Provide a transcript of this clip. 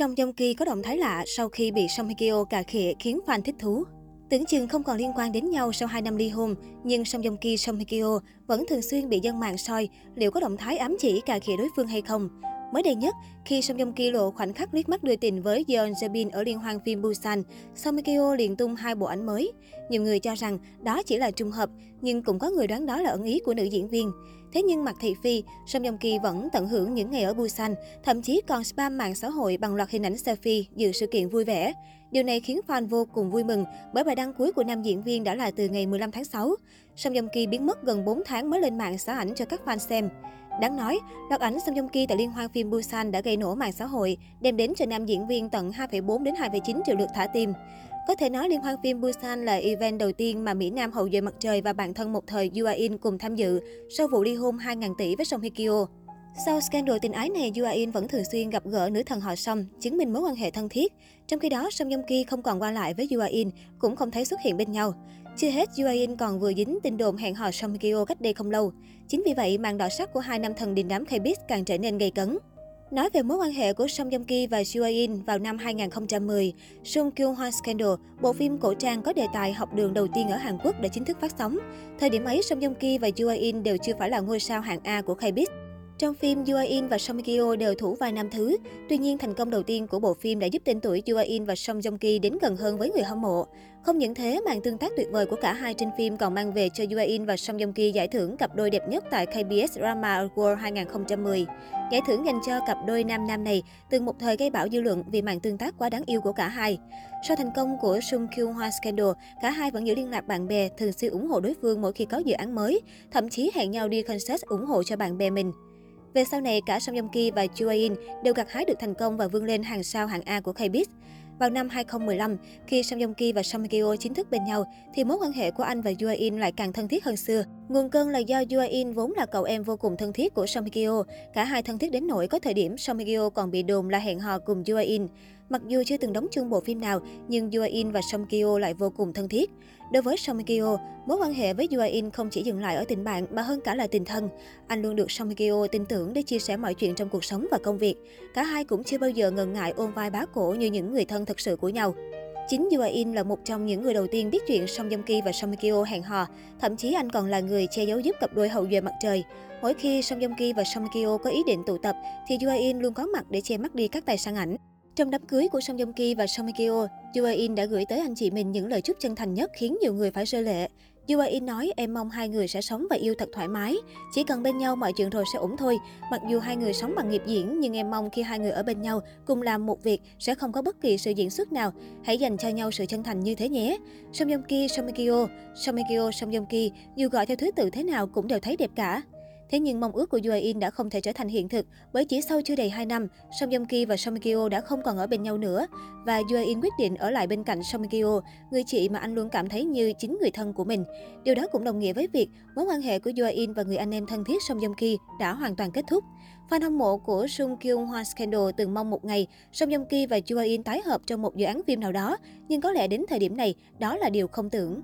Song Joong Ki có động thái lạ sau khi bị Song Hye Kyo cà khịa khiến fan thích thú. Tưởng chừng không còn liên quan đến nhau sau 2 năm ly hôn, nhưng Song Joong Ki Song Hye Kyo vẫn thường xuyên bị dân mạng soi liệu có động thái ám chỉ cà khịa đối phương hay không. Mới đây nhất, khi Song Joong Ki lộ khoảnh khắc liếc mắt đưa tình với Yeon Jae-bin ở liên hoan phim Busan, Song Hye Kyo liền tung hai bộ ảnh mới. Nhiều người cho rằng đó chỉ là trùng hợp, nhưng cũng có người đoán đó là ẩn ý của nữ diễn viên. Thế nhưng mặt thị phi, Song Joong Ki vẫn tận hưởng những ngày ở Busan, thậm chí còn spam mạng xã hội bằng loạt hình ảnh selfie dự sự kiện vui vẻ. Điều này khiến fan vô cùng vui mừng bởi bài đăng cuối của nam diễn viên đã là từ ngày 15 tháng 6. Song Joong Ki biến mất gần 4 tháng mới lên mạng xã ảnh cho các fan xem. Đáng nói, loạt ảnh Song Joong Ki tại liên hoan phim Busan đã gây nổ mạng xã hội, đem đến cho nam diễn viên tận 2,4 đến 2,9 triệu lượt thả tim. Có thể nói liên hoan phim Busan là event đầu tiên mà Mỹ Nam hậu duệ mặt trời và bạn thân một thời Yua In cùng tham dự sau vụ ly hôn 2.000 tỷ với Song Hye Kyo. Sau scandal tình ái này, Yoo In vẫn thường xuyên gặp gỡ nữ thần họ Song, chứng minh mối quan hệ thân thiết. Trong khi đó, Song Yong Ki không còn qua lại với Yoo In, cũng không thấy xuất hiện bên nhau. Chưa hết, Yoo In còn vừa dính tin đồn hẹn hò Song Hye Kyo cách đây không lâu. Chính vì vậy, màn đỏ sắc của hai nam thần đình đám K-pop càng trở nên gay cấn. Nói về mối quan hệ của Song Joong Ki và Soo In vào năm 2010, Sung Kyung Hwan Scandal, bộ phim cổ trang có đề tài học đường đầu tiên ở Hàn Quốc đã chính thức phát sóng. Thời điểm ấy, Song Joong Ki và Yoo In đều chưa phải là ngôi sao hạng A của K-pop. Trong phim, Yoo In và Song Kyo đều thủ vai nam thứ. Tuy nhiên, thành công đầu tiên của bộ phim đã giúp tên tuổi Yoo In và Song Joong Ki đến gần hơn với người hâm mộ. Không những thế, màn tương tác tuyệt vời của cả hai trên phim còn mang về cho Yoo In và Song Joong Ki giải thưởng cặp đôi đẹp nhất tại KBS Drama Award 2010. Giải thưởng dành cho cặp đôi nam nam này từng một thời gây bão dư luận vì màn tương tác quá đáng yêu của cả hai. Sau thành công của Sung Kyung Hoa Scandal, cả hai vẫn giữ liên lạc bạn bè, thường xuyên ủng hộ đối phương mỗi khi có dự án mới, thậm chí hẹn nhau đi concert ủng hộ cho bạn bè mình. Về sau này, cả Song Joong Ki và Joo In đều gặt hái được thành công và vươn lên hàng sao hạng A của K-pop. Vào năm 2015, khi Song Joong Ki và Song Hye Kyo chính thức bên nhau, thì mối quan hệ của anh và Yoo In lại càng thân thiết hơn xưa. Nguồn cơn là do Yoo In vốn là cậu em vô cùng thân thiết của Song Hye Kyo. Cả hai thân thiết đến nỗi có thời điểm Song Hye Kyo còn bị đồn là hẹn hò cùng Yoo In. Mặc dù chưa từng đóng chung bộ phim nào, nhưng Yoo In và Song Kyo lại vô cùng thân thiết. Đối với Song Kyo, mối quan hệ với Yoo In không chỉ dừng lại ở tình bạn mà hơn cả là tình thân. Anh luôn được Song Kyo tin tưởng để chia sẻ mọi chuyện trong cuộc sống và công việc. Cả hai cũng chưa bao giờ ngần ngại ôm vai bá cổ như những người thân thật sự của nhau. Chính Yoo In là một trong những người đầu tiên biết chuyện Song Joong Ki và Song Kyo hẹn hò, thậm chí anh còn là người che giấu giúp cặp đôi hậu duệ mặt trời. Mỗi khi Song Joong Ki và Song Kyo có ý định tụ tập thì Yoo In luôn có mặt để che mắt đi các tài sản ảnh. Trong đám cưới của Song Joong Ki và Song Hye Kyo, Yoo In đã gửi tới anh chị mình những lời chúc chân thành nhất khiến nhiều người phải rơi lệ. Yoo In nói em mong hai người sẽ sống và yêu thật thoải mái. Chỉ cần bên nhau mọi chuyện rồi sẽ ổn thôi. Mặc dù hai người sống bằng nghiệp diễn nhưng em mong khi hai người ở bên nhau cùng làm một việc sẽ không có bất kỳ sự diễn xuất nào. Hãy dành cho nhau sự chân thành như thế nhé. Song Joong Ki, Song Hye Kyo, Song Hye Kyo, Song Joong Ki dù gọi theo thứ tự thế nào cũng đều thấy đẹp cả. Thế nhưng mong ước của Yoo In đã không thể trở thành hiện thực bởi chỉ sau chưa đầy 2 năm, Song Joong Ki và Song Kyo đã không còn ở bên nhau nữa và Yoo In quyết định ở lại bên cạnh Song Kyo, người chị mà anh luôn cảm thấy như chính người thân của mình. Điều đó cũng đồng nghĩa với việc mối quan hệ của Yoo In và người anh em thân thiết Song Joong Ki đã hoàn toàn kết thúc. Fan hâm mộ của Sung Kyung Hoa Scandal từng mong một ngày Song Joong Ki và Yoo In tái hợp trong một dự án phim nào đó, nhưng có lẽ đến thời điểm này đó là điều không tưởng.